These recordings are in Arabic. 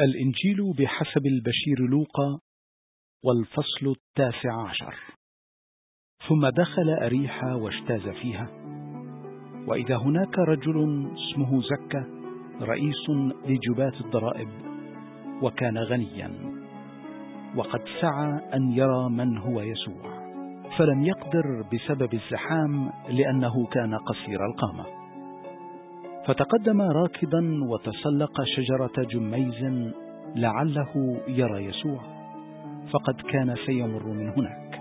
الإنجيل بحسب البشير لوقا والفصل التاسع عشر. ثم دخل أريحة واجتاز فيها. وإذا هناك رجل اسمه زكا رئيس لجباة الضرائب وكان غنيا وقد سعى أن يرى من هو يسوع فلم يقدر بسبب الزحام لأنه كان قصير القامة. فتقدم راكضا وتسلق شجرة جميز لعله يرى يسوع فقد كان سيمر من هناك.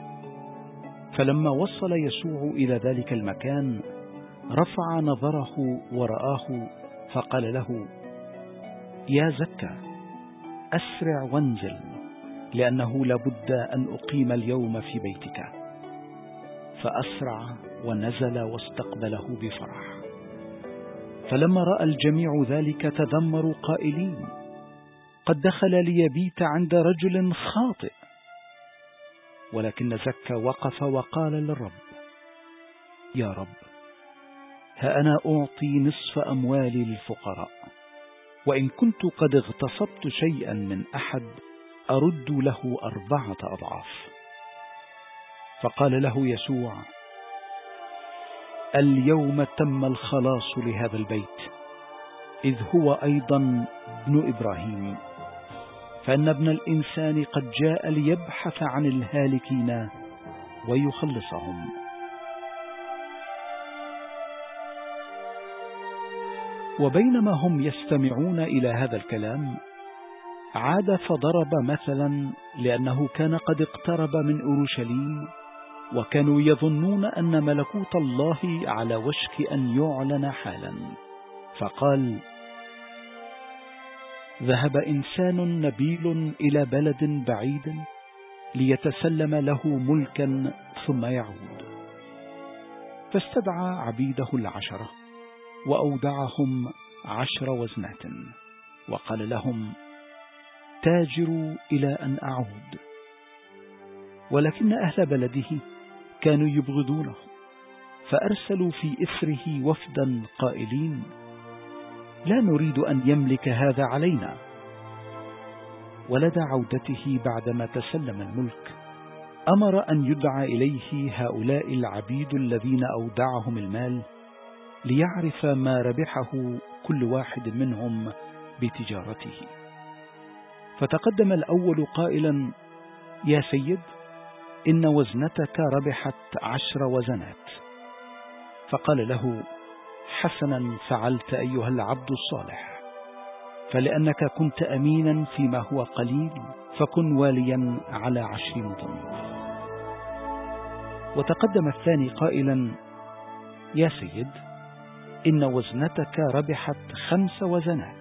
فلما وصل يسوع إلى ذلك المكان رفع نظره ورآه فقال له يا زكا أسرع وانزل لأنه لابد أن أقيم اليوم في بيتك. فأسرع ونزل واستقبله بفرح. فلما رأى الجميع ذلك تذمروا قائلين قد دخل ليبيت عند رجل خاطئ. ولكن زكى وقف وقال للرب يا رب ها أنا أعطي نصف أموالي للفقراء وإن كنت قد اغتصبت شيئا من أحد أرد له أربعة أضعاف. فقال له يسوع اليوم تم الخلاص لهذا البيت إذ هو أيضا ابن إبراهيم. فأن ابن الإنسان قد جاء ليبحث عن الهالكين ويخلصهم. وبينما هم يستمعون إلى هذا الكلام عاد فضرب مثلا لأنه كان قد اقترب من أورشليم وكانوا يظنون أن ملكوت الله على وشك أن يعلن حالا. فقال ذهب إنسان نبيل إلى بلد بعيد ليتسلم له ملكا ثم يعود. فاستدعى عبيده العشرة وأودعهم عشر وزنات وقال لهم تاجروا إلى أن أعود ولكن أهل بلده كانوا يبغضونه. فأرسلوا في إثره وفدا قائلين لا نريد أن يملك هذا علينا. ولدى عودته بعدما تسلم الملك. أمر أن يدعى إليه هؤلاء العبيد الذين أودعهم المال ليعرف ما ربحه كل واحد منهم بتجارته. فتقدم الأول قائلا يا سيد إن وزنتك ربحت عشر وزنات. فقال له حسنا فعلت أيها العبد الصالح. فلأنك كنت أمينا فيما هو قليل فكن واليا على عشر مدن وتقدم الثاني قائلا يا سيد إن وزنتك ربحت خمس وزنات.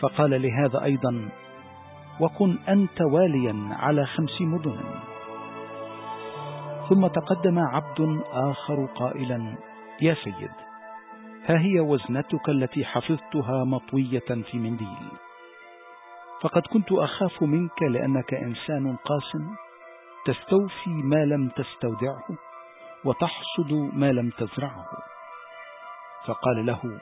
فقال لهذا أيضا وكن أنت واليا على خمس مدن. ثم تقدم عبد آخر قائلا يا سيد ها هي وزنتك التي حفظتها مطوية في منديل؟ فقد كنت أخاف منك لأنك إنسان قاسم تستوفي ما لم تستودعه وتحصد ما لم تزرعه. فقال له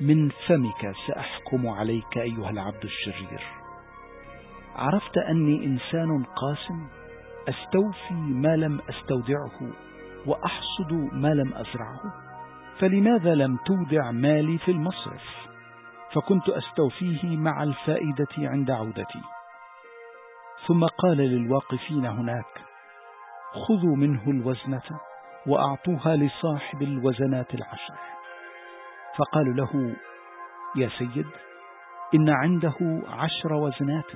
من فمك سأحكم عليك أيها العبد الشرير. عرفت أني إنسان قاسم أستوفي ما لم أستودعه وأحصد ما لم أزرعه فلماذا لم تودع مالي في المصرف؟ فكنت أستوفيه مع الفائدة عند عودتي. ثم قال للواقفين هناك خذوا منه الوزنة وأعطوها لصاحب الوزنات العشر. فقالوا له يا سيد إن عنده عشر وزنات.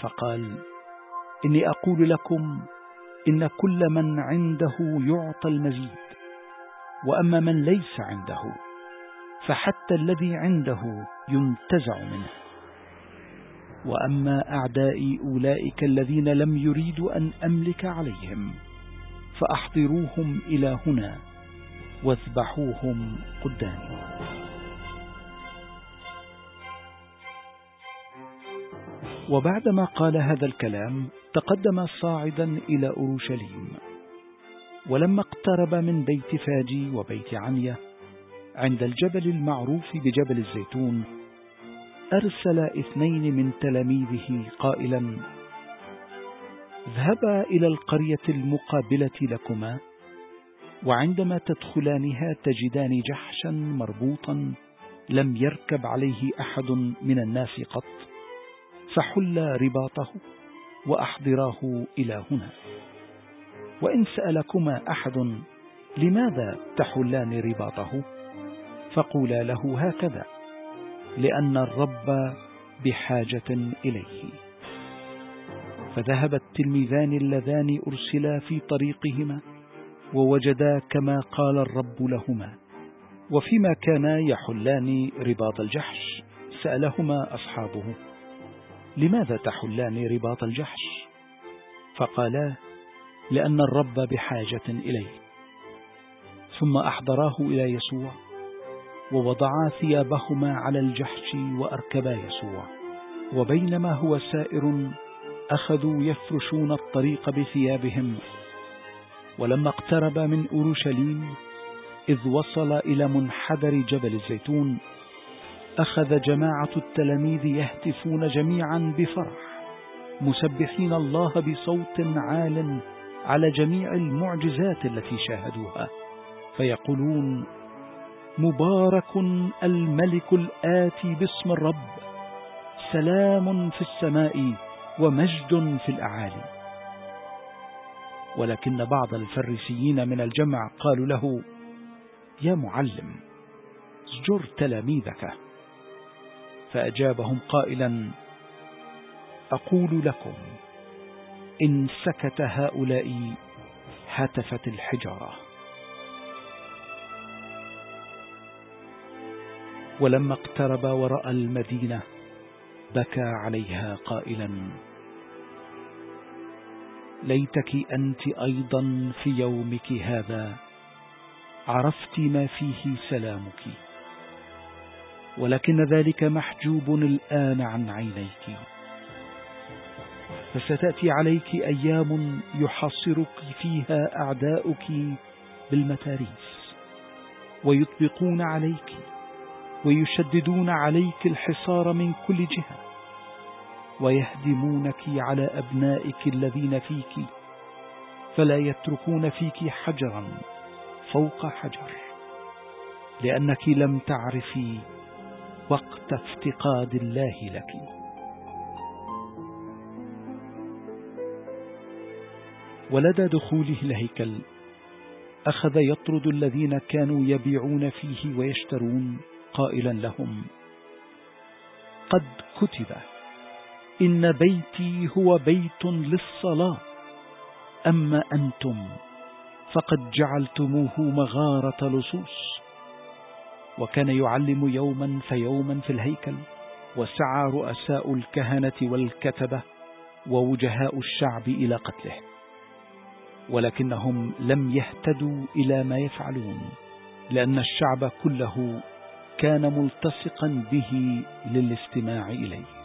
فقال إني أقول لكم إن كل من عنده يعطى المزيد وأما من ليس عنده فحتى الذي عنده ينتزع منه. وأما أعدائي أولئك الذين لم يريدوا أن أملك عليهم فأحضروهم إلى هنا. واذبحوهم قدامي وبعدما قال هذا الكلام تقدم صاعدا إلى أورشليم. ولما اقترب من بيت فاجي وبيت عنية عند الجبل المعروف بجبل الزيتون أرسل اثنين من تلاميذه قائلا اذهبا إلى القرية المقابلة لكما وعندما تدخلانها تجدان جحشا مربوطا لم يركب عليه أحد من الناس قط فحل رباطه وأحضراه إلى هنا. وإن سألكما أحد لماذا تحلان رباطه؟ فقولا له هكذا لأن الرب بحاجة إليه. فذهب التلميذان اللذان أرسلا في طريقهما ووجدا كما قال الرب لهما. وفيما كانا يحلان رباط الجحش؟ سألهما أصحابه لماذا تحلان رباط الجحش؟ فقالا لأن الرب بحاجة إليه. ثم أحضراه إلى يسوع ووضعا ثيابهما على الجحش وأركبا يسوع. وبينما هو سائر أخذوا يفرشون الطريق بثيابهم ولما اقترب من أورشليم إذ وصل إلى منحدر جبل الزيتون أخذ جماعة التلاميذ يهتفون جميعا بفرح مسبحين الله بصوت عال على جميع المعجزات التي شاهدوها فيقولون مبارك الملك الآتي باسم الرب سلام في السماء ومجد في الأعالي. ولكن بعض الفريسيين من الجمع قالوا له يا معلم اسجر تلاميذك. فأجابهم قائلا أقول لكم إن سكت هؤلاء هتفت الحجارة. ولما اقترب ورأى المدينة بكى عليها قائلا ليتك أنت أيضا في يومك هذا. عرفت ما فيه سلامك. ولكن ذلك محجوب الآن عن عينيك. فستأتي عليك أيام يحاصرك فيها أعداؤك بالمتاريس ويطبقون عليك. ويشددون عليك الحصار من كل جهة. ويهدمونك على أبنائك الذين فيك فلا يتركون فيك حجرا فوق حجر لأنك لم تعرفي وقت افتقاد الله لك. ولدى دخوله الهيكل أخذ يطرد الذين كانوا يبيعون فيه ويشترون قائلا لهم قد كتب. إن بيتي هو بيت للصلاة. أما أنتم فقد جعلتموه مغارة لصوص. وكان يعلم يوما فيوما في الهيكل وسعى رؤساء الكهنة والكتبة ووجهاء الشعب إلى قتله. ولكنهم لم يهتدوا إلى ما يفعلون لأن الشعب كله كان ملتصقا به للاستماع إليه.